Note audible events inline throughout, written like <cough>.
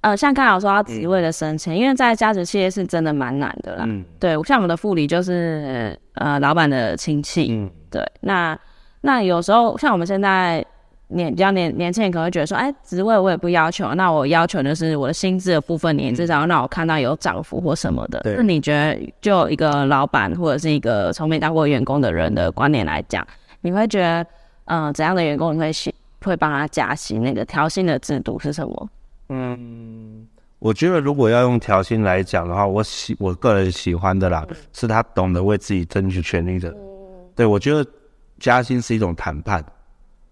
呃，像刚才有说到职位的升迁，因为在家族企业是真的蛮难的啦。嗯，对，像我们的副理就是呃老板的亲戚。嗯，对，那那有时候像我们现在年比较年年轻人可能会觉得说，哎，职位我也不要求，那我要求就是我的薪资的部分，你至少要让我看到有涨幅或什么的。对。那你觉得就一个老板或者是一个从没当过员工的人的观点来讲，你会觉得嗯、呃、怎样的员工你会喜会帮他加薪？那个调薪的制度是什么？嗯，我觉得如果要用调薪来讲的话，我喜我个人喜欢的啦，是他懂得为自己争取权利的。对，我觉得加薪是一种谈判。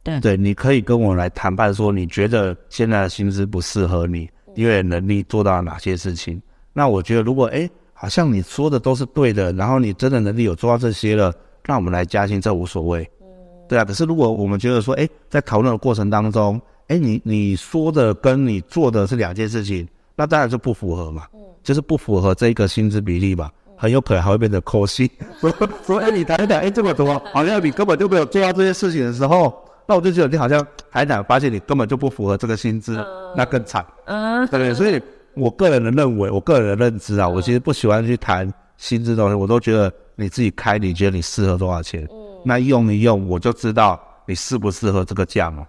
对，对，你可以跟我来谈判，说你觉得现在的薪资不适合你，因为能力做到了哪些事情。那我觉得如果哎，好像你说的都是对的，然后你真的能力有做到这些了，那我们来加薪，这无所谓。对啊，可是如果我们觉得说，哎，在讨论的过程当中，哎，你你说的跟你做的是两件事情，那当然就不符合嘛，嗯，就是不符合这个薪资比例嘛，很有可能还会变成扣薪。说，哎，你谈一谈，哎，这么多，<laughs> 好像你根本就没有做到这些事情的时候，那我就觉得你好像谈一谈，发现你根本就不符合这个薪资，那更惨。嗯，对不对？所以我个人的认为，我个人的认知啊，我其实不喜欢去谈薪资东西，我都觉得你自己开，你觉得你适合多少钱，嗯，那用一用，我就知道你适不适合这个价嘛。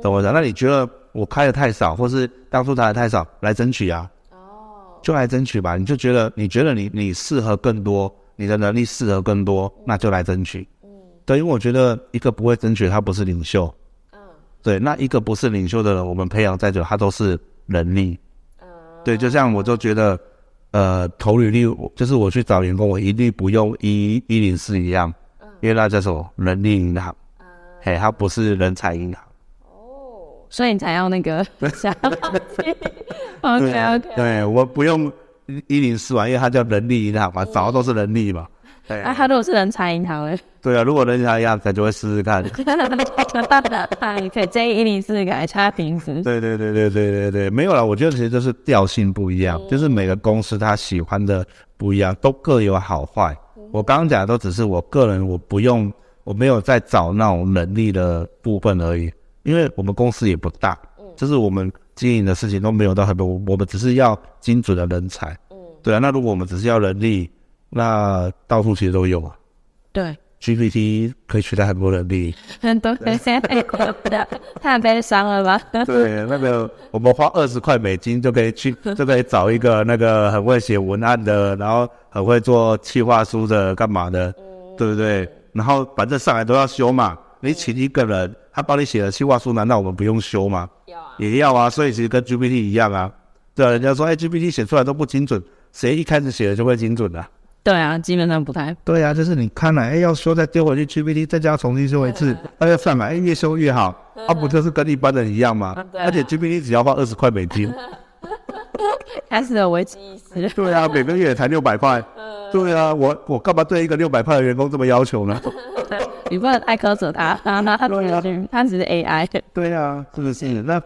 懂我讲？那你觉得我开的太少，或是当初谈的太少，来争取啊？哦，就来争取吧。你就觉得你觉得你你适合更多，你的能力适合更多，那就来争取。嗯，对，因为我觉得一个不会争取，他不是领袖。嗯，对，那一个不是领袖的人，我们培养再久，他都是能力。嗯，对，就像我就觉得，呃，投履历就是我去找员工，我一律不用一一零四一样，因为那叫什么人力银行。嗯，嘿，它不是人才银行。哦所以你才要那个 <laughs> 想法，OK OK，对，我不用一零四嘛，因为它叫人力银行嘛，找的都是人力嘛。<laughs> 对，啊，它如果是人才银行嘞？对啊，如果人才银行，咱就会试试看。你可以建议一零四改差平时？对对对对对对对，没有啦，我觉得其实就是调性不一样，就是每个公司他喜欢的不一样，都各有好坏。我刚刚讲的都只是我个人，我不用，我没有在找那种能力的部分而已。因为我们公司也不大，嗯，就是我们经营的事情都没有到很多，我们只是要精准的人才，嗯，对啊。那如果我们只是要人力，那到处其实都有啊。对，GPT 可以取代很多人力，很多现在太贵了，太悲伤了吧？<laughs> 对，那个我们花二十块美金就可以去，<laughs> 就可以找一个那个很会写文案的，然后很会做企划书的，干嘛的，嗯，对不对？然后反正上来都要修嘛，你请一个人。他帮你写了企划书，难道我们不用修吗？要啊，也要啊。所以其实跟 GPT 一样啊。对啊，人家说，哎，GPT 写出来都不精准，谁一开始写的就会精准的？对啊，基本上不太。对啊，就是你看了，哎，要修再丢回去 GPT，再加重新修一次，那要算嘛？哎，越修越好，啊，不就是跟一般人一样吗？而且 GPT 只要花二十块美金，<laughs> 开始有危机意识。对啊，每个月也才六百块。对啊，我我干嘛对一个六百块的员工这么要求呢？你不能太苛责他，他他他他只是 AI。对啊，是不是？那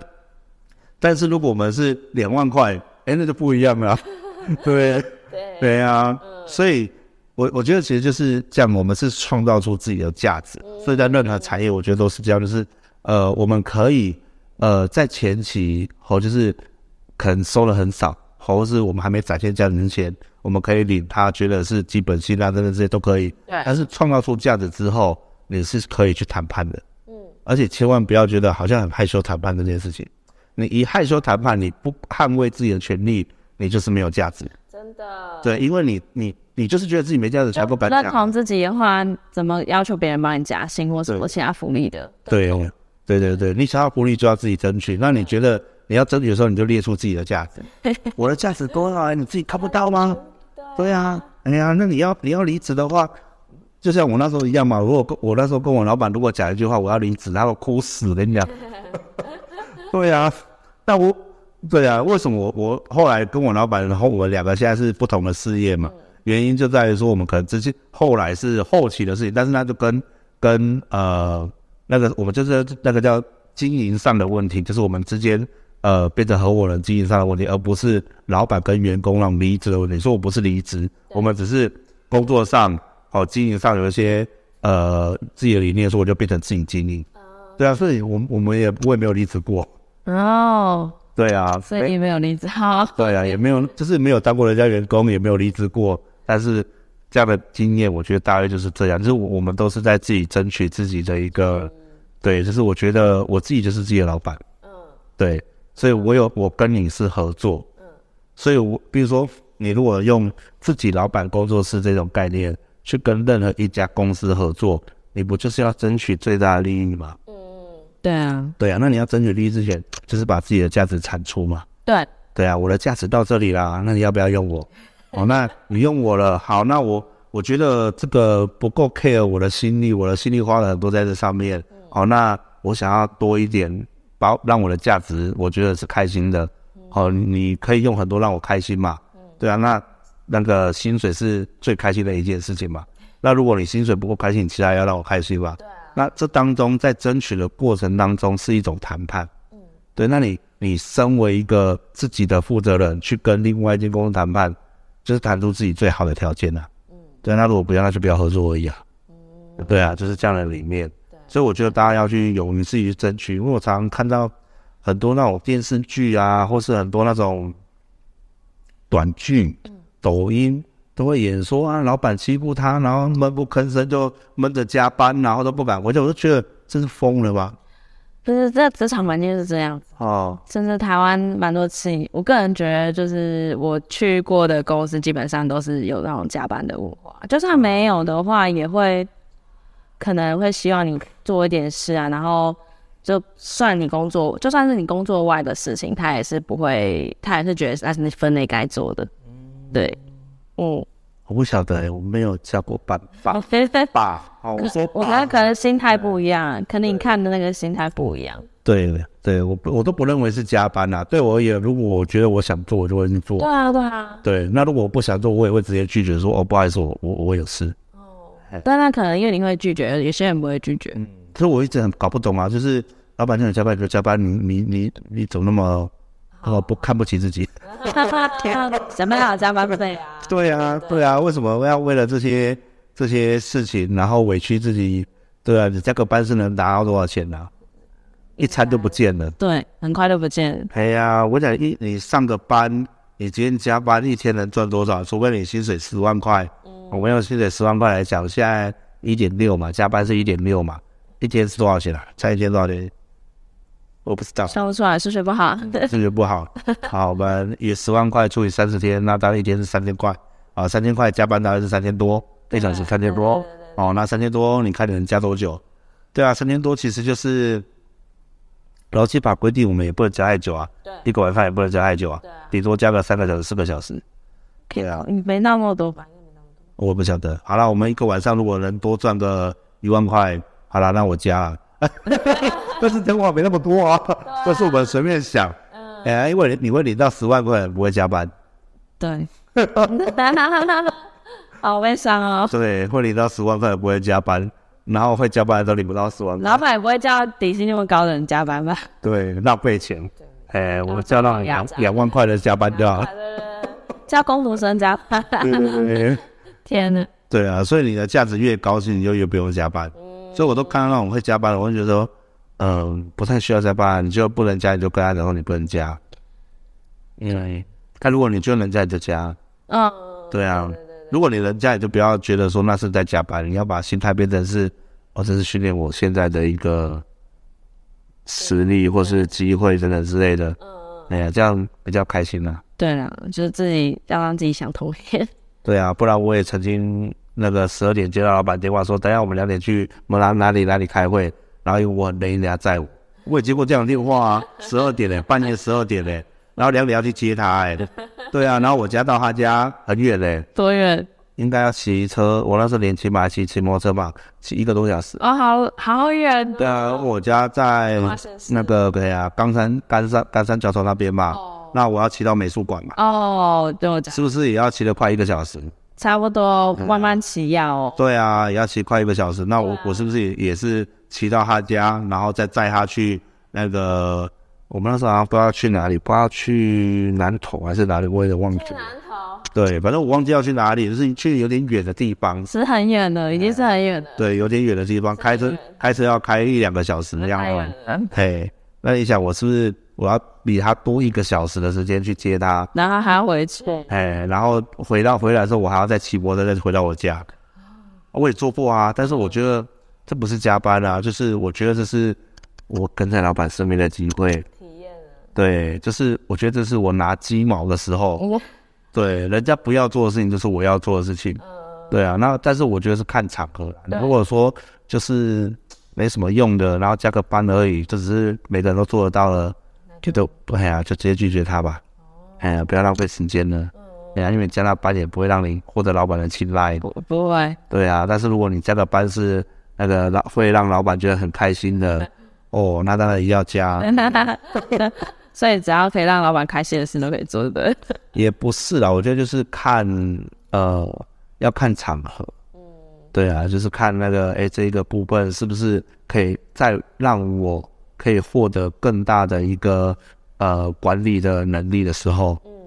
但是如果我们是两万块，哎，那就不一样了。<laughs> 对对对啊，所以我我觉得其实就是这样，我们是创造出自己的价值。所以在任何产业，我觉得都是这样，就是呃，我们可以呃在前期或就是可能收的很少，或是我们还没展现价值之前。我们可以领他觉得是基本薪啊，等等这些都可以。对。但是创造出价值之后，你是可以去谈判的。嗯。而且千万不要觉得好像很害羞谈判这件事情。你一害羞谈判，你不捍卫自己的权利，你就是没有价值。真的。对，因为你你你就是觉得自己没价值才不敢讲。认同自己的话，怎么要求别人帮你加薪或什么其他福利的？对对，对对对，你想要福利就要自己争取。那你觉得你要争取的时候，你就列出自己的价值。我的价值多少？你自己看不到吗？对啊，哎呀，那你要你要离职的话，就像我那时候一样嘛。如果跟我那时候跟我老板如果讲一句话，我要离职，他会哭死跟。你讲，<laughs> 对啊，那我，对啊，为什么我我后来跟我老板，然后我们两个现在是不同的事业嘛？原因就在于说，我们可能之前后来是后期的事情，但是那就跟跟呃那个我们就是那个叫经营上的问题，就是我们之间。呃，变成合伙人经营上的问题，而不是老板跟员工让离职的问题。说我不是离职，我们只是工作上、哦经营上有一些呃自己的理念，所以我就变成自己经营。对啊，所以我我们也我也没有离职过。哦，对啊，所以你没有离职，好。对啊，也没有，就是没有当过人家员工，也没有离职过。但是这样的经验，我觉得大概就是这样，就是我们都是在自己争取自己的一个，嗯、对，就是我觉得我自己就是自己的老板。嗯，对，所以我有我跟你是合作。嗯，所以我比如说你如果用自己老板工作室这种概念去跟任何一家公司合作，你不就是要争取最大的利益吗？对啊，对啊，那你要争取利益之前，就是把自己的价值产出嘛。对，对啊，我的价值到这里啦，那你要不要用我？哦，那你用我了，好，那我我觉得这个不够 care 我的心力，我的心力花了很多在这上面。哦，那我想要多一点，把让我的价值，我觉得是开心的。好，你可以用很多让我开心嘛。对啊，那那个薪水是最开心的一件事情嘛。那如果你薪水不够开心，你其他要让我开心吧。那这当中，在争取的过程当中，是一种谈判。嗯，对。那你你身为一个自己的负责人，去跟另外一间公司谈判，就是谈出自己最好的条件呐、啊。嗯，对。那如果不要，那就不要合作而已啊。嗯，对啊，就是这样的理念。对。所以我觉得大家要去勇于自己去争取，因为我常常看到很多那种电视剧啊，或是很多那种短剧、抖音。都会演说啊，老板欺负他，然后闷不吭声，就闷着加班，然后都不敢回去。我就觉得这是疯了吧？不是，这职场环境是这样子哦。甚至台湾蛮多次，我个人觉得，就是我去过的公司，基本上都是有那种加班的文化。就算没有的话，也会可能会希望你做一点事啊，然后就算你工作，就算是你工作外的事情，他也是不会，他也是觉得那是你分内该做的，对。嗯，我不晓得、欸，我没有加过班爸爸。哦，我说，我觉得可能心态不一样，可能你看的那个心态不一样。对对，我我都不认为是加班呐、啊。对我而言，如果我觉得我想做，我就会去做。对啊，对啊。对，那如果我不想做，我也会直接拒绝说，哦，不好意思，我我我有事。哦。但那可能因为你会拒绝，有些人不会拒绝。嗯。可是我一直很搞不懂啊，就是老板叫你加班就加班，你你你你怎么那么？我不看不起自己，<laughs> 什么要加班费啊？<laughs> 对啊，对啊，为什么要为了这些这些事情，然后委屈自己？对啊，你加个班是能拿到多少钱呢、啊？一餐都不见了，对，很快就不见了。哎呀，我讲一，你上个班，你今天加班一天能赚多少？除非你薪水十万块，嗯、我们用薪水十万块来讲，现在一点六嘛，加班是一点六嘛，一天是多少钱啊？才一天多少钱？我不知道，算不出来，数学不好。数学不好，<laughs> 好，我们以十万块除以三十天，那当然一天是三千块啊，三千块加班大概是三千多，一小时三千多，哦，那三千多，你看你能加多久？对啊，三千多其实就是劳基法规定，我们也不能加太久啊，对，一个晚饭也不能加太久啊，顶多加个三个小时、四个小时。对啊，你没那么多，反正没那么多。我不晓得。好了，我们一个晚上如果能多赚个一万块，好了，那我加。<laughs> <laughs> 但是钱话没那么多啊，但、啊、是我们随便想，哎、嗯哎，因为你你会领到十万块，不会加班，对，<laughs> 好悲伤哦。对，会领到十万块，不会加班，然后会加班都领不到十万块。老板也不会叫底薪那么高的人加班吧？对，浪费钱。哎、欸，我叫那两两万块的加班就好了，叫工读生加班。<laughs> 天哪！对啊，所以你的价值越高，你就越不用加班。所以，我都看到那种会加班的，我就觉得说，嗯、呃，不太需要加班，你就不能加，你就跟他讲说你不能加。因为，看如果你就能加，你就加。嗯，对啊。如果你能加，你就不要觉得说那是在加班，你要把心态变成是，哦，这是训练我现在的一个实力或是机会等等之类的。嗯嗯。哎呀，这样比较开心啊。对了，就是自己要让自己想通一点。对啊，不然我也曾经。那个十二点接到老板电话说，等下我们两点去哪哪里哪里开会，然后我人家在我，我也接过这样的电话啊，<laughs> 十二点嘞，半夜十二点嘞，然后两点要去接他哎，<laughs> 对啊，然后我家到他家很远嘞，多远？应该要骑车，我那时候年轻嘛，骑骑摩托车嘛，骑一个多小时。哦，好好远。对啊，我家在那个对啊，冈山冈山冈山桥头那边嘛，哦，那我要骑到美术馆嘛。哦，对，我讲。是不是也要骑了快一个小时？差不多慢慢骑要哦、嗯。对啊，也要骑快一个小时。那我、啊、我是不是也也是骑到他家，然后再载他去那个？我们那时候好像不知道去哪里，不知道去南投还是哪里，我也忘记了。南投。对，反正我忘记要去哪里，就是去有点远的地方，是很远的，已经是很远的。对，有点远的地方，开车开车要开一两个小时的样子。嘿，那你想我是不是我要比他多一个小时的时间去接他，然后还要回去？哎，然后回到回来的时候，我还要再骑摩托车再回到我家。我也做过啊，但是我觉得这不是加班啊，就是我觉得这是我跟在老板身边的机会。体验了。对，就是我觉得这是我拿鸡毛的时候。嗯对，人家不要做的事情就是我要做的事情，对啊。那但是我觉得是看场合。如果说就是没什么用的，然后加个班而已，这只是每个人都做得到了，就都哎呀，就直接拒绝他吧。哎呀，不要浪费时间了。哎呀，因为加了班也不会让你获得老板的青睐。不不会。对啊，但是如果你加个班是那个老会让老板觉得很开心的，哦，那当然一定要加。<laughs> 所以只要可以让老板开心的事都可以做，的。也不是啦，我觉得就是看呃，要看场合。嗯，对啊，就是看那个哎，这个部分是不是可以再让我可以获得更大的一个呃管理的能力的时候。嗯嗯。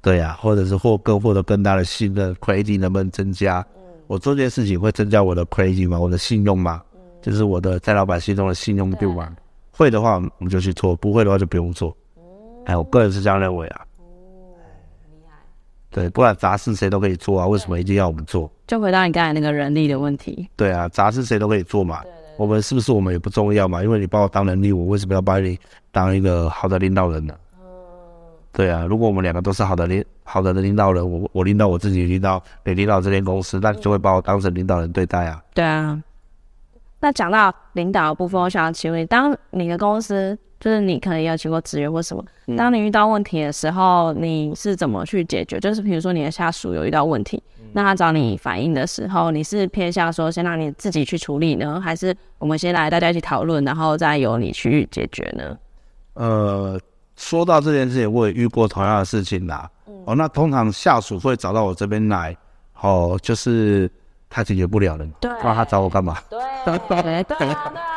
对啊，或者是获更获得更大的信任，credit 能不能增加？嗯。我做这件事情会增加我的 credit 吗？我的信用吗？嗯。就是我的在老板心中的信用度吗？会的话，我们就去做；不会的话，就不用做。哎，我个人是这样认为啊。厉害。对，不然杂事谁都可以做啊，为什么一定要我们做？就回到你刚才那个人力的问题。对啊，杂事谁都可以做嘛。我们是不是我们也不重要嘛？因为你把我当人力，我为什么要把你当一个好的领导人呢？对啊，如果我们两个都是好的领好的领导人，我我领导我自己，领导你领导这间公司，那你就会把我当成领导人对待啊。对啊。那讲到领导的部分，我想要请问，当你的公司就是你可能要经过资源或什么，当你遇到问题的时候，你是怎么去解决？就是比如说你的下属有遇到问题，那他找你反映的时候，你是偏向说先让你自己去处理呢，还是我们先来大家一起讨论，然后再由你去解决呢？呃，说到这件事情，我也遇过同样的事情啦。哦，那通常下属会找到我这边来，哦，就是。他解决不了的，对，不然他找我干嘛？对 <laughs> 对对对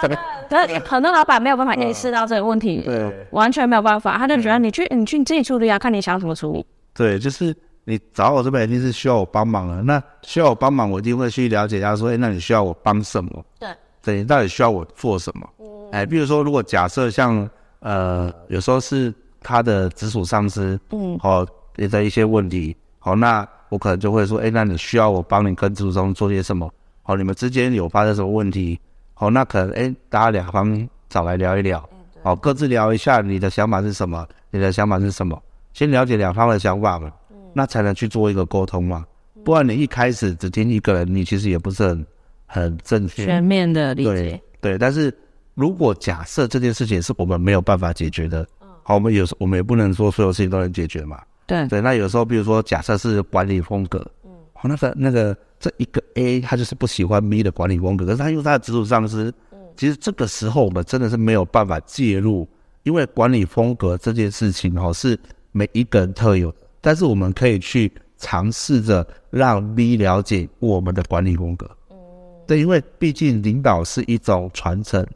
对。<laughs> 可是很多老板没有办法意识到这个问题，对，完全没有办法，他就觉得你去你去你自己处理啊，看你想怎么处理。对，就是你找我这边一定是需要我帮忙了。那需要我帮忙，我一定会去了解一下说，哎，那你需要我帮什么？对，对，你到底需要我做什么？嗯，哎，比如说，如果假设像呃，有时候是他的直属上司，嗯，好，也在一些问题，好，那。我可能就会说，哎，那你需要我帮你跟直属中做些什么？好，你们之间有发生什么问题？好，那可能哎，大家两方找来聊一聊，好，各自聊一下你的想法是什么？你的想法是什么？先了解两方的想法嘛，那才能去做一个沟通嘛。不然你一开始只听一个人，你其实也不是很很正确、全面的理解。对，对，但是如果假设这件事情是我们没有办法解决的，好，我们有时我们也不能说所有事情都能解决嘛。对。对，那有时候，比如说，假设是管理风格，嗯，好，那个那个这一个 A，他就是不喜欢 B 的管理风格，可是他用他的直属上司，嗯，其实这个时候我们真的是没有办法介入，因为管理风格这件事情哦是每一个人特有的，但是我们可以去尝试着让 B 了解我们的管理风格，嗯，对，因为毕竟领导是一种传承，嗯，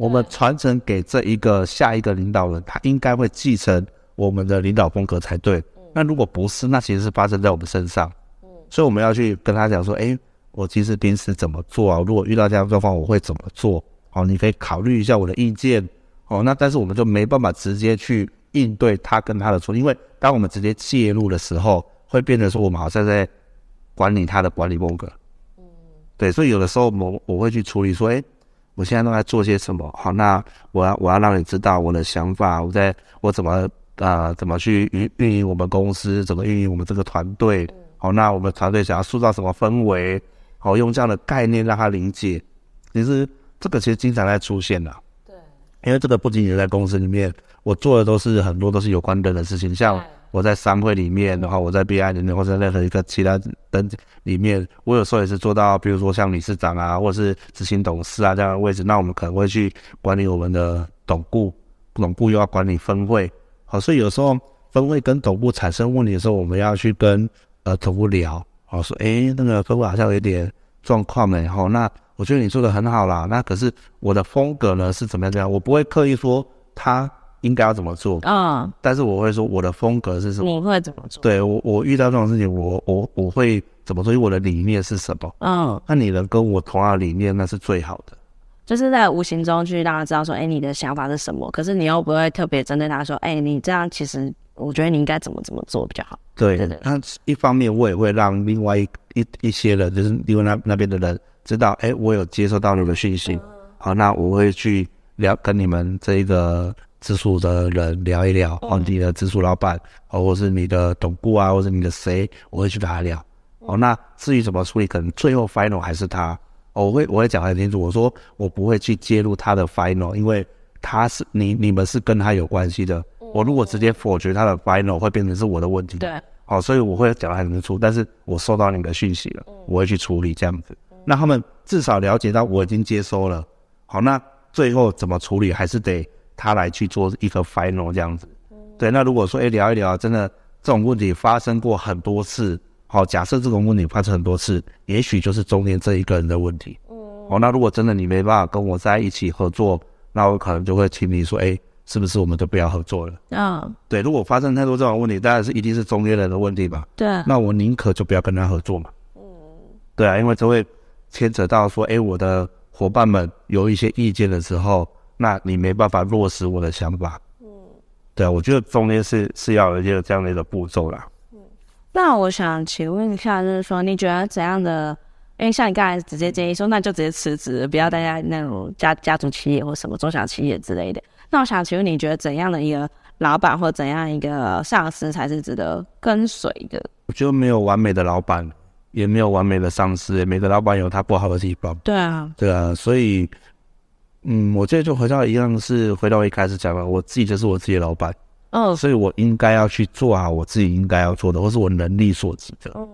我们传承给这一个下一个领导人，他应该会继承。我们的领导风格才对，那如果不是，那其实是发生在我们身上，嗯，所以我们要去跟他讲说，哎，我其实平时怎么做啊？如果遇到这样的状况，我会怎么做？哦，你可以考虑一下我的意见，哦，那但是我们就没办法直接去应对他跟他的错，因为当我们直接介入的时候，会变得说我们好像在管理他的管理风格，嗯，对，所以有的时候我我会去处理说，哎，我现在都在做些什么？好，那我要我要让你知道我的想法，我在我怎么。啊、呃，怎么去运运营我们公司？怎么运营我们这个团队？好，那我们团队想要塑造什么氛围？好，用这样的概念让他理解。其实这个其实经常在出现的。对，因为这个不仅仅在公司里面，我做的都是很多都是有关人的事情。像我在商会里面的话，我在 BI 里面，或者任何一个其他等里面，我有时候也是做到，比如说像理事长啊，或者是执行董事啊这样的位置。那我们可能会去管理我们的董部，董部又要管理分会。好，所以有时候分会跟总部产生问题的时候，我们要去跟呃总部聊，好说，诶，那个分会好像有点状况呢。好，那我觉得你做的很好啦，那可是我的风格呢是怎么样怎样，我不会刻意说他应该要怎么做？嗯，但是我会说我的风格是什么？你会怎么做？对我，我遇到这种事情，我我我会怎么做？因为我的理念是什么？嗯，那你能跟我同样的理念，那是最好的。就是在无形中去让他知道说，哎，你的想法是什么？可是你又不会特别针对他说，哎，你这样其实我觉得你应该怎么怎么做比较好？对，对，对。那一方面我也会让另外一一一些人，就是另外那那边的人知道，哎，我有接收到你的讯息。嗯、好，那我会去聊，跟你们这一个。直属的人聊一聊，哦，你的直属老板，哦，或是你的董顾啊，或是你的谁，我会去跟他聊。哦，那至于怎么处理，可能最后 final 还是他。哦，我会我会讲很清楚，我说我不会去介入他的 final，因为他是你你们是跟他有关系的。我如果直接否决他的 final，会变成是我的问题。对。好，所以我会讲得很清楚，但是我收到你的讯息了，我会去处理这样子。那他们至少了解到我已经接收了。好，那最后怎么处理，还是得。他来去做一个 final 这样子，对。那如果说哎、欸、聊一聊，真的这种问题发生过很多次，好，假设这种问题发生很多次，也许就是中间这一个人的问题。嗯。哦，那如果真的你没办法跟我在一起合作，那我可能就会请你说，哎、欸，是不是我们都不要合作了？嗯。对，如果发生太多这种问题，当然是一定是中间人的问题吧。对。那我宁可就不要跟他合作嘛。嗯。对啊，因为这会牵扯到说，哎、欸，我的伙伴们有一些意见的时候。那你没办法落实我的想法，嗯，对啊，我觉得中间是是要有一个这样的一个步骤啦。嗯，那我想请问一下，就是说你觉得怎样的？因为像你刚才直接建议说，那就直接辞职，不要待在那种家家族企业或什么中小企业之类的。那我想请问，你觉得怎样的一个老板或怎样一个上司才是值得跟随的？我觉得没有完美的老板，也没有完美的上司，每个老板有他不好的地方。对啊，对啊，所以。嗯，我觉得就回到一样，是回到我一开始讲了，我自己就是我自己的老板，嗯、oh.，所以我应该要去做好我自己应该要做的，或是我能力所及的。嗯，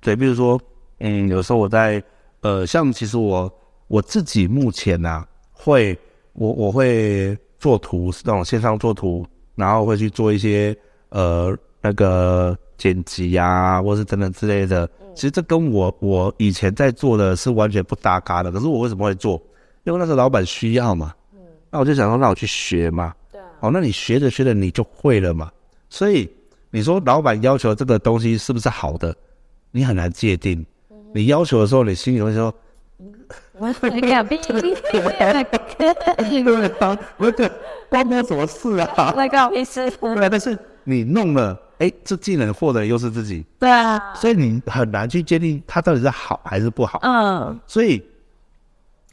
对，比如说，嗯，有时候我在，呃，像其实我我自己目前呐、啊，会我我会做图，是那种线上做图，然后会去做一些呃那个剪辑啊，或是等等之类的。其实这跟我我以前在做的是完全不搭嘎的，可是我为什么会做？因为那时候老板需要嘛，嗯，那我就想说，那我去学嘛，对，哦，那你学着学着你就会了嘛。所以你说老板要求这个东西是不是好的，你很难界定。你要求的时候，你心里会说，我我干别当我这关我什么事啊？那个意思。对，但是你弄了，哎，这技能获得又是自己，对啊，所以你很难去界定它到底是好还是不好。嗯，所以。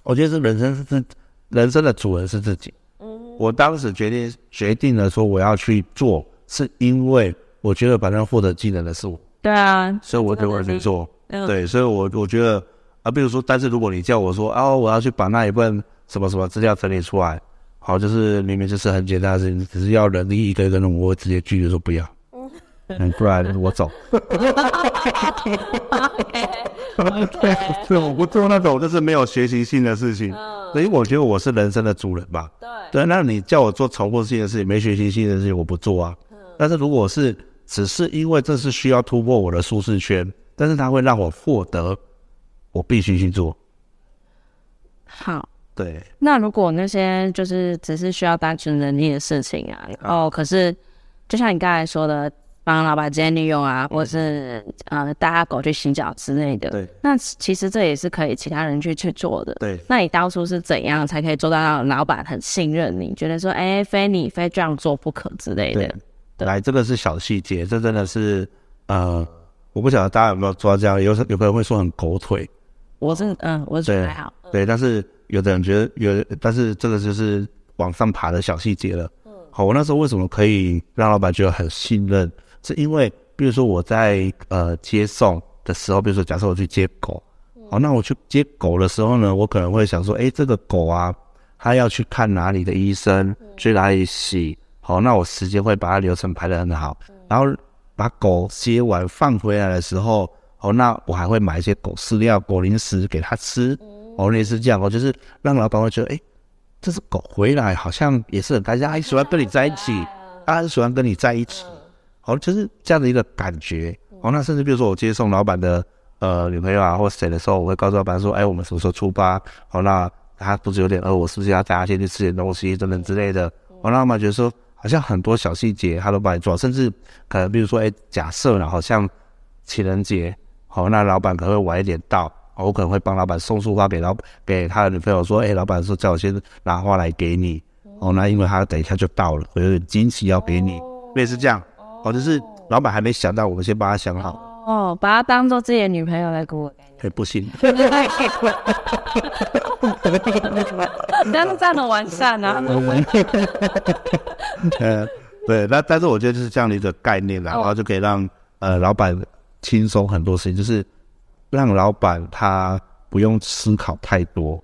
我觉得是人生是自，人生的主人是自己。嗯，我当时决定决定了说我要去做，是因为我觉得反正获得技能的是我。对啊，所以我就会去做。对，所以我我觉得啊，比如说，但是如果你叫我说啊，我要去把那一份什么什么资料整理出来，好，就是明明就是很简单的事情，只是要人力一个一个弄，我会直接拒绝说不要。嗯，不然我走。<laughs> 对，是我不做那种就是没有学习性的事情，所以我觉得我是人生的主人吧。对，对，那你叫我做重复性的事情、没学习性的事情，我不做啊。但是如果是只是因为这是需要突破我的舒适圈，但是它会让我获得，我必须去做。好，对。那如果那些就是只是需要单纯能力的事情啊，哦，可是就像你刚才说的。帮老板接女友啊，或是呃带他狗去洗脚之类的。对，那其实这也是可以其他人去去做的。对，那你当初是怎样才可以做到让老板很信任你，觉得说，哎，非你非这样做不可之类的？对，来，这个是小细节，这真的是呃，我不晓得大家有没有做到这样，有有朋友会说很狗腿。我是嗯，我觉得还好。对，但是有的人觉得有，但是这个就是往上爬的小细节了。嗯，好，我那时候为什么可以让老板觉得很信任？是因为，比如说我在呃接送的时候，比如说假设我去接狗，好，那我去接狗的时候呢，我可能会想说，哎，这个狗啊，它要去看哪里的医生，去哪里洗，好，那我时间会把它流程排得很好，然后把狗接完放回来的时候，哦，那我还会买一些狗饲料、狗零食给它吃，哦，类似这样，哦，就是让老板会觉得，哎，这只狗回来好像也是很开心，它喜欢跟你在一起，它很喜欢跟你在一起。哦，就是这样的一个感觉。哦，那甚至比如说我接送老板的呃女朋友啊，或谁的时候，我会告诉老板说：“哎，我们什么时候出发？”哦，那他肚子有点饿，我是不是要带他先去吃点东西等等之类的？哦，那老板觉得说：“好像很多小细节他都帮你做，甚至可能比如说，哎，假设呢，好像情人节，好，那老板可能会晚一点到，我可能会帮老板送束花给老给他的女朋友，说，哎，老板说叫我先拿花来给你，哦，那因为他等一下就到了，我有点惊喜要给你，类似这样，哦，就是老板还没想到，我们先帮他想好，哦，把他当做自己的女朋友来给我。哎，不行，这样子这样很完善啊。<laughs> 呃，对，那但是我觉得就是这样的一个概念啦，然后就可以让呃老板轻松很多事情，就是让老板他不用思考太多。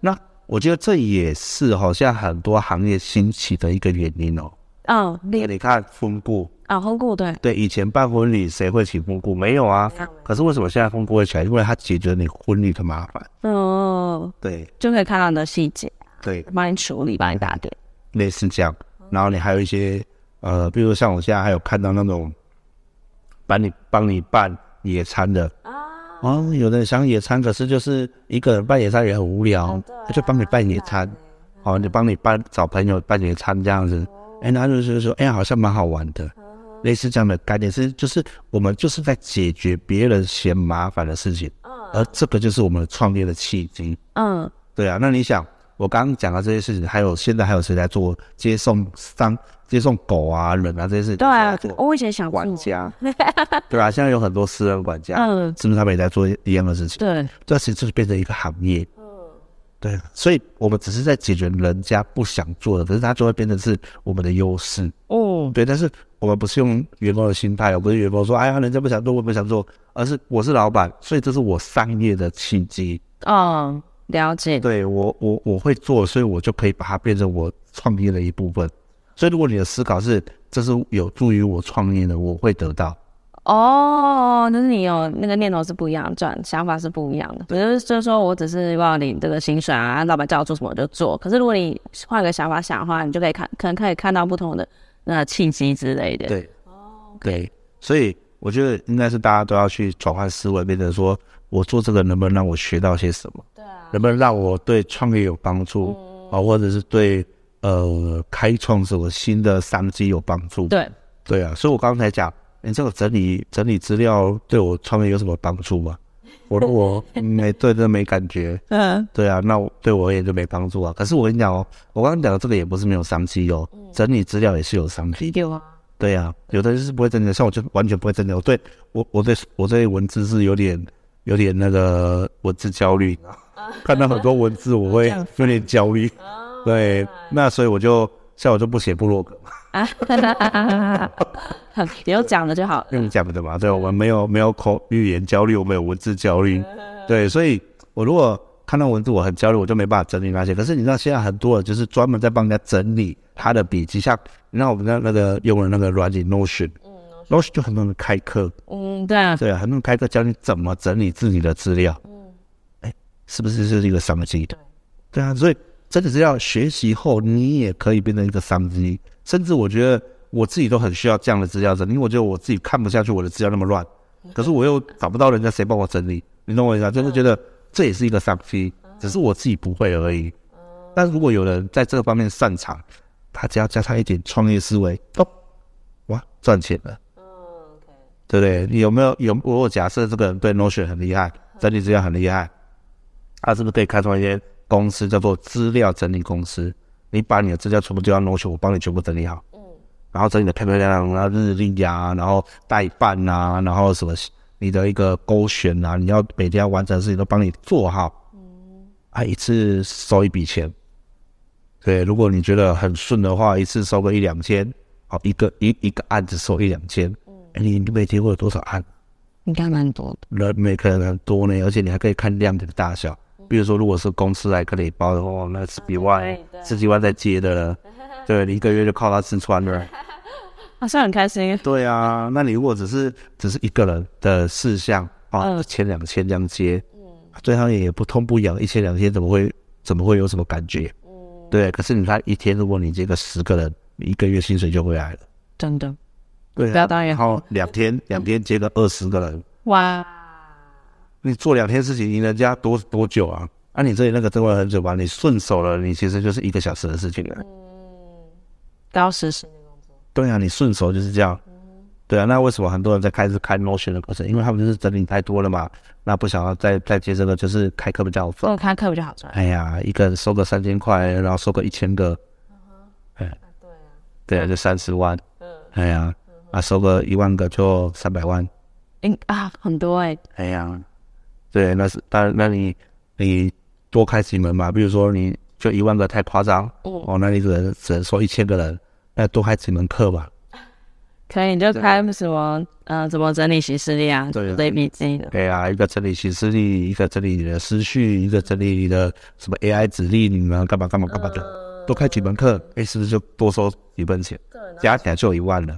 那我觉得这也是好像很多行业兴起的一个原因哦。哦，你你看婚顾。啊，婚顾对。对，以前办婚礼谁会请婚顾？没有啊。可是为什么现在婚顾会起来？因为他解决你婚礼的麻烦。哦，对，就可以看到你的细节，对，帮你处理，帮你打点，类似这样。然后你还有一些呃，比如像我现在还有看到那种帮你帮你办野餐的。啊，哦，有的人想野餐，可是就是一个人办野餐也很无聊，他就帮你办野餐，哦，你帮你办找朋友办野餐这样子，哎，然后就是说，哎呀，好像蛮好玩的。类似这样的概念是，就是我们就是在解决别人嫌麻烦的事情，而这个就是我们创业的契机。嗯，对啊。那你想，我刚刚讲的这些事情，还有现在还有谁在做接送商、接送狗啊、人啊这些事情？对啊，我以前想管家，<laughs> 对啊，现在有很多私人管家，嗯，是不是他们也在做一样的事情？对，这其实就是变成一个行业。嗯，对，所以我们只是在解决人家不想做的，可是它就会变成是我们的优势。哦，对，但是。我们不是用员工的心态，我不是员工说，哎呀，人家不想做，我不想做，而是我是老板，所以这是我商业的契机。嗯，了解。对我，我我会做，所以我就可以把它变成我创业的一部分。所以，如果你的思考是这是有助于我创业的，我会得到。哦，那是你有那个念头是不一样，转想法是不一样的。不是，就是说我只是要领这个薪水啊，老板叫我做什么我就做。可是，如果你换个想法想的话，你就可以看，可能可以看到不同的。那契机之类的，对，哦，对，所以我觉得应该是大家都要去转换思维，变成说我做这个能不能让我学到些什么？对啊，能不能让我对创业有帮助啊，或者是对呃开创什么新的商机有帮助？对，对啊，所以我刚才讲，你这个整理整理资料对我创业有什么帮助吗？我说我 <laughs> 没对这没感觉，嗯，对啊，那我对我也就没帮助啊。可是我跟你讲哦，我刚刚讲的这个也不是没有商机哦，整理资料也是有商机。有啊，对啊，有的人是不会整理的，像我就完全不会整理。我对我我对我对文字是有点有点那个文字焦虑，<laughs> 看到很多文字我会 <laughs> 有点焦虑。对，那所以我就像我就不写部落格。啊！有讲的就好，用讲的嘛。对，我们没有没有口语言焦虑，我们有文字焦虑。对，所以我如果看到文字我很焦虑，我就没办法整理那些。可是你知道现在很多人就是专门在帮人家整理他的笔记，像你看我们的那个用了那个软件 Notion，嗯，Notion 就很多人开课，嗯，对啊，对啊，很多人开课教你怎么整理自己的资料，嗯，哎，是不是就是一个商机？对，对啊，所以整理资料学习后，你也可以变成一个商机。甚至我觉得我自己都很需要这样的资料整理，因为我觉得我自己看不下去我的资料那么乱，可是我又找不到人家谁帮我整理，你懂我意思吗？就是觉得这也是一个商机，只是我自己不会而已。但如果有人在这个方面擅长，他只要加上一点创业思维，咚，哇，赚钱了。嗯对不对？你有没有有？如果假设这个人对 Notion 很厉害，整理资料很厉害，他是不是可以开创一间公司叫做资料整理公司？你把你的资料全部丢到 Notion，我帮你全部整理好，嗯，然后整理的漂漂亮亮，然后日历呀，然后代办啊，然后什么你的一个勾选啊，你要每天要完成的事情都帮你做好，嗯，啊，一次收一笔钱，对，如果你觉得很顺的话，一次收个一两千，好，一个一一个案子收一两千，嗯，哎，你你每天会有多少案？应该蛮多的，人每个人很多呢，而且你还可以看量的大小。比如说，如果是公司来跟你包的话，那十几万、十几万在接的了，<laughs> 对，你一个月就靠他吃穿了，好像很开心。对啊，那你如果只是只是一个人的事项啊，一千两千这样接，嗯，对他也不痛不痒，一千两千怎么会怎么会有什么感觉？嗯，对。可是你看一天，如果你接个十个人，你一个月薪水就回来了，真的。对，不要当然好，两天两天接个二十个人，哇。你做两天事情你人家多多久啊？啊，你这里那个挣了很久吧？你顺手了，你其实就是一个小时的事情了。嗯，高时薪的工作。对啊，你顺手就是这样。嗯、对啊，那为什么很多人在开始开 Notion 的课程？因为他们就是整理太多了嘛，那不想要再再接这个，就是开课比较好赚。开课比较好赚。哎呀，一个人收个三千块，然后收个一千个，嗯哼，哎，对啊，对啊，就三十万。嗯，哎呀，啊，收个一万个就三百万。嗯啊，很多哎、欸。哎呀，对，那是当然，那你你多开几门嘛？比如说你就一万个太夸张，嗯、哦，那你只能只能说一千个人，那多开几门课吧。可以，你就开什么嗯、呃，怎么整理行事历啊？对，对笔记的。对啊，一个整理行事历，一个整理你的思绪，一个整理你的什么 AI 指令啊，干嘛干嘛干嘛的，呃、多开几门课，哎，是不是就多收几份钱？对，加起来就有一万了。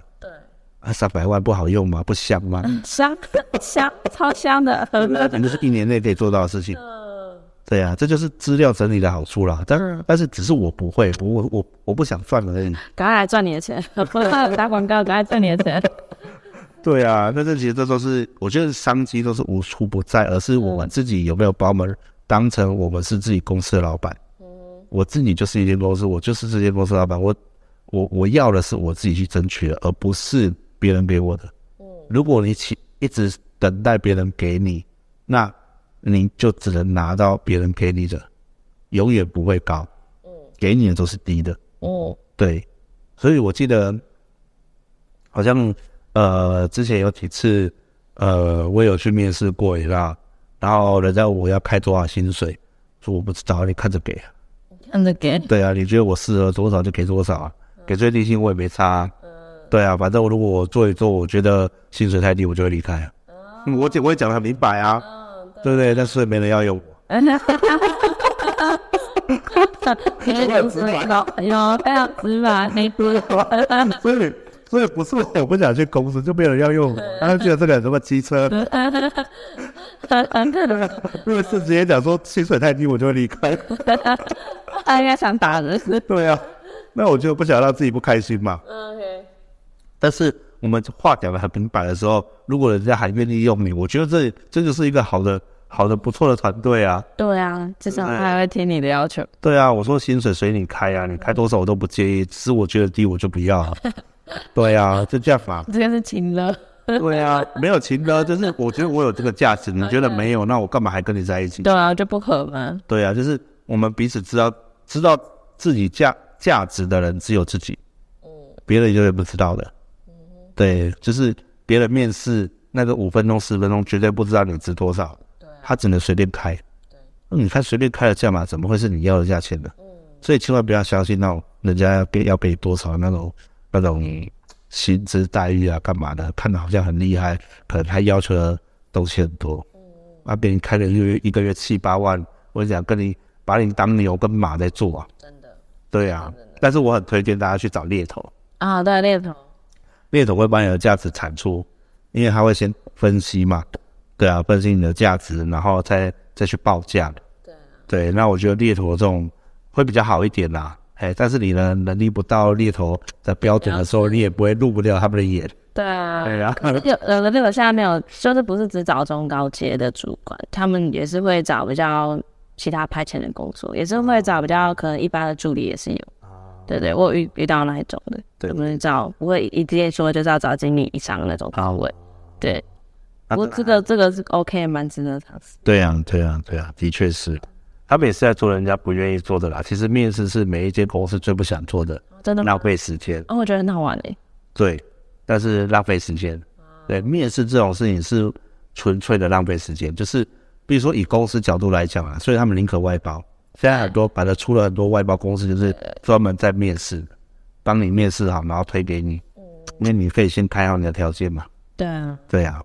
啊，三百万不好用吗？不香吗？香香，超香的，反正就是一年内可以做到的事情。对啊，这就是资料整理的好处啦。但但是只是我不会，我我我不想赚而已。<laughs> 赶快来赚你的钱，<laughs> 打广告，赶快赚你的钱。<laughs> 对啊，那这其实这都是，我觉得商机都是无处不在，而是我们自己有没有把我们当成我们是自己公司的老板。嗯，我自己就是一间公司，我就是这间公司老板。我我我要的是我自己去争取的，而不是。别人给我的，嗯，如果你起一直等待别人给你，那你就只能拿到别人给你的，永远不会高，嗯，给你的都是低的，哦，对，所以我记得好像呃之前有几次呃我有去面试过一下，然后人家问我要开多少薪水，说我不知道，你看着给啊，看着给，对啊，你觉得我适合多少就给多少啊，给最低薪我也没差啊。对啊，反正我如果我做一做，我觉得薪水太低，我就会离开啊。我我也讲得很明白啊，对不对？但是没人要用我。哈哈哈哈哈！非常直白，有非常直白，没错。所以所以不是我不想去公司，就没有人要用我。他就觉得这个人什么机车？哈哈哈哈哈！如果是直接讲说薪水太低，我就会离开。他应该想打人。对啊，那我就不想让自己不开心嘛。OK。但是我们话讲的很明白的时候，如果人家还愿意用你，我觉得这这就是一个好的、好的、不错的团队啊。对啊，至少他还会听你的要求。对啊，我说薪水随你开啊，你开多少我都不介意，只是我觉得低我就不要。<laughs> 对啊，就这样嘛。这个是情了。对啊，没有情勒，就是我觉得我有这个价值，你觉得没有，<laughs> 那我干嘛还跟你在一起？对啊，就不可嘛。对啊，就是我们彼此知道知道自己价价值的人只有自己，嗯，别人永远不知道的。对，就是别人面试那个五分钟、十分钟，绝对不知道你值多少。对，他只能随便开。对，那你看随便开的价码，怎么会是你要的价钱呢？嗯，所以千万不要相信那种人家要给要给多少那种那种薪资待遇啊，干嘛的？看的好像很厉害，可能他要求的东西很多。嗯，啊，别人开了一个月一个月七八万，我想跟你把你当牛跟马在做啊。真的。对啊，但是我很推荐大家去找猎头。啊，对，猎头。猎头会把你的价值产出，因为他会先分析嘛，对啊，分析你的价值，然后再再去报价。对，对，那我觉得猎头这种会比较好一点啦，哎，但是你的能力不到猎头的标准的时候，你也不会入不了他们的眼。对啊，对啊。有有的猎头现在没有，就是不是只找中高阶的主管，他们也是会找比较其他派遣的工作，也是会找比较可能一般的助理也是有。对对，我遇遇到那一种的，对，我们找不会一直接说就是要找经理以上的那种岗位，对。不过这个这个是 OK，蛮值得尝试。对呀，对呀，对呀，的确是。他们也是在做人家不愿意做的啦。其实面试是每一间公司最不想做的，真的浪费时间。哦，我觉得很好玩诶。对，但是浪费时间。对，面试这种事情是纯粹的浪费时间。就是比如说以公司角度来讲啊，所以他们宁可外包。现在很多，反正出了很多外包公司，就是专门在面试，帮你面试好，然后推给你。嗯，因为你可以先开好你的条件嘛。对啊。对啊，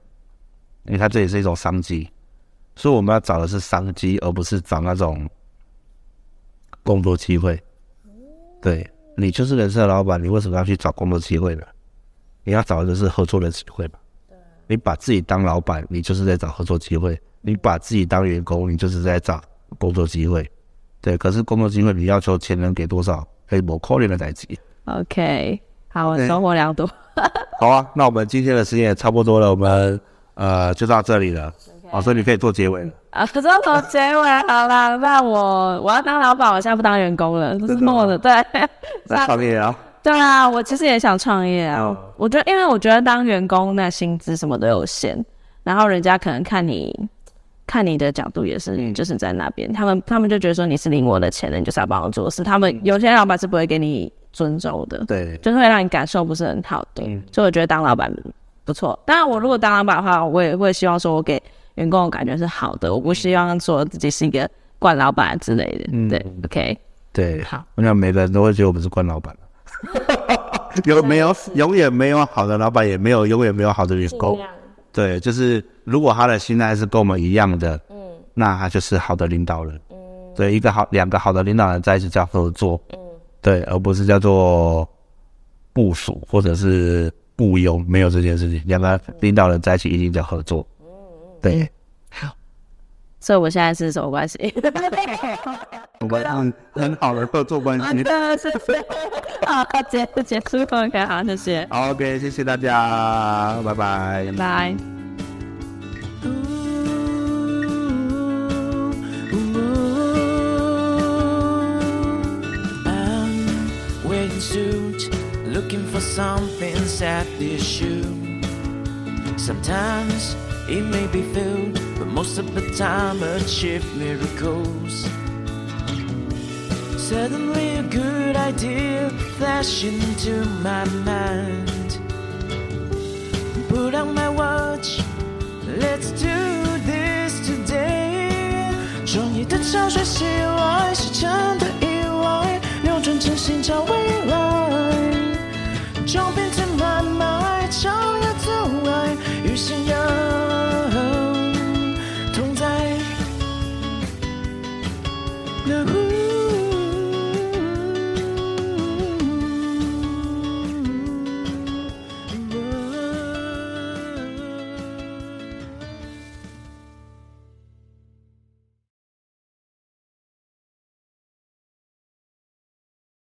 因为它这也是一种商机，所以我们要找的是商机，而不是找那种工作机会。对，你就是人生的老板，你为什么要去找工作机会呢？你要找的就是合作的机会嘛。对。你把自己当老板，你就是在找合作机会；你把自己当员工，你就是在找工作机会。对，可是工作机会你要求钱能给多少？可以我扣你的代级。OK，好，我收获良多。<laughs> 好啊，那我们今天的时间也差不多了，我们呃就到这里了。好 Okay.、哦，所以你可以做结尾了。啊，可是要做结尾，好啦，<laughs> 那我我要当老板，我现在不当员工了，这是梦的，对。<laughs> 那创业啊。对啊，我其实也想创业啊。哦、我觉得，因为我觉得当员工那薪资什么都有限，然后人家可能看你看你的角度也是，嗯、就是在那边，他们他们就觉得说你是领我的钱的，你就是要帮我做事。他们有些老板是不会给你尊重的，对，就是会让你感受不是很好的。嗯、所以我觉得当老板不错。当然，我如果当老板的话，我也会希望说我给员工的感觉是好的，我不希望说自己是一个惯老板之类的。嗯，对，OK。对，好，我想每个人都会觉得我们是惯老板，<laughs> 有没有永远没有好的老板，也没有永远没有好的员工。对，就是如果他的心态是跟我们一样的，嗯，那他就是好的领导人。嗯，对，一个好两个好的领导人在一起叫合作，嗯，对，而不是叫做部署或者是雇佣，没有这件事情。两个领导人在一起一定叫合作。嗯，对。所以我现在是什么关系？<laughs> 我们很好的合作关系。谢谢。<laughs> 好，结结束，OK，好，谢谢。OK，谢谢大家，拜拜。拜 拜。It may be filled, but most of the time achieve miracles. Suddenly a good idea flashed into my mind. Put on my watch, let's do this today. 创意的潮水袭来，是真的意外，扭转 去寻找未来。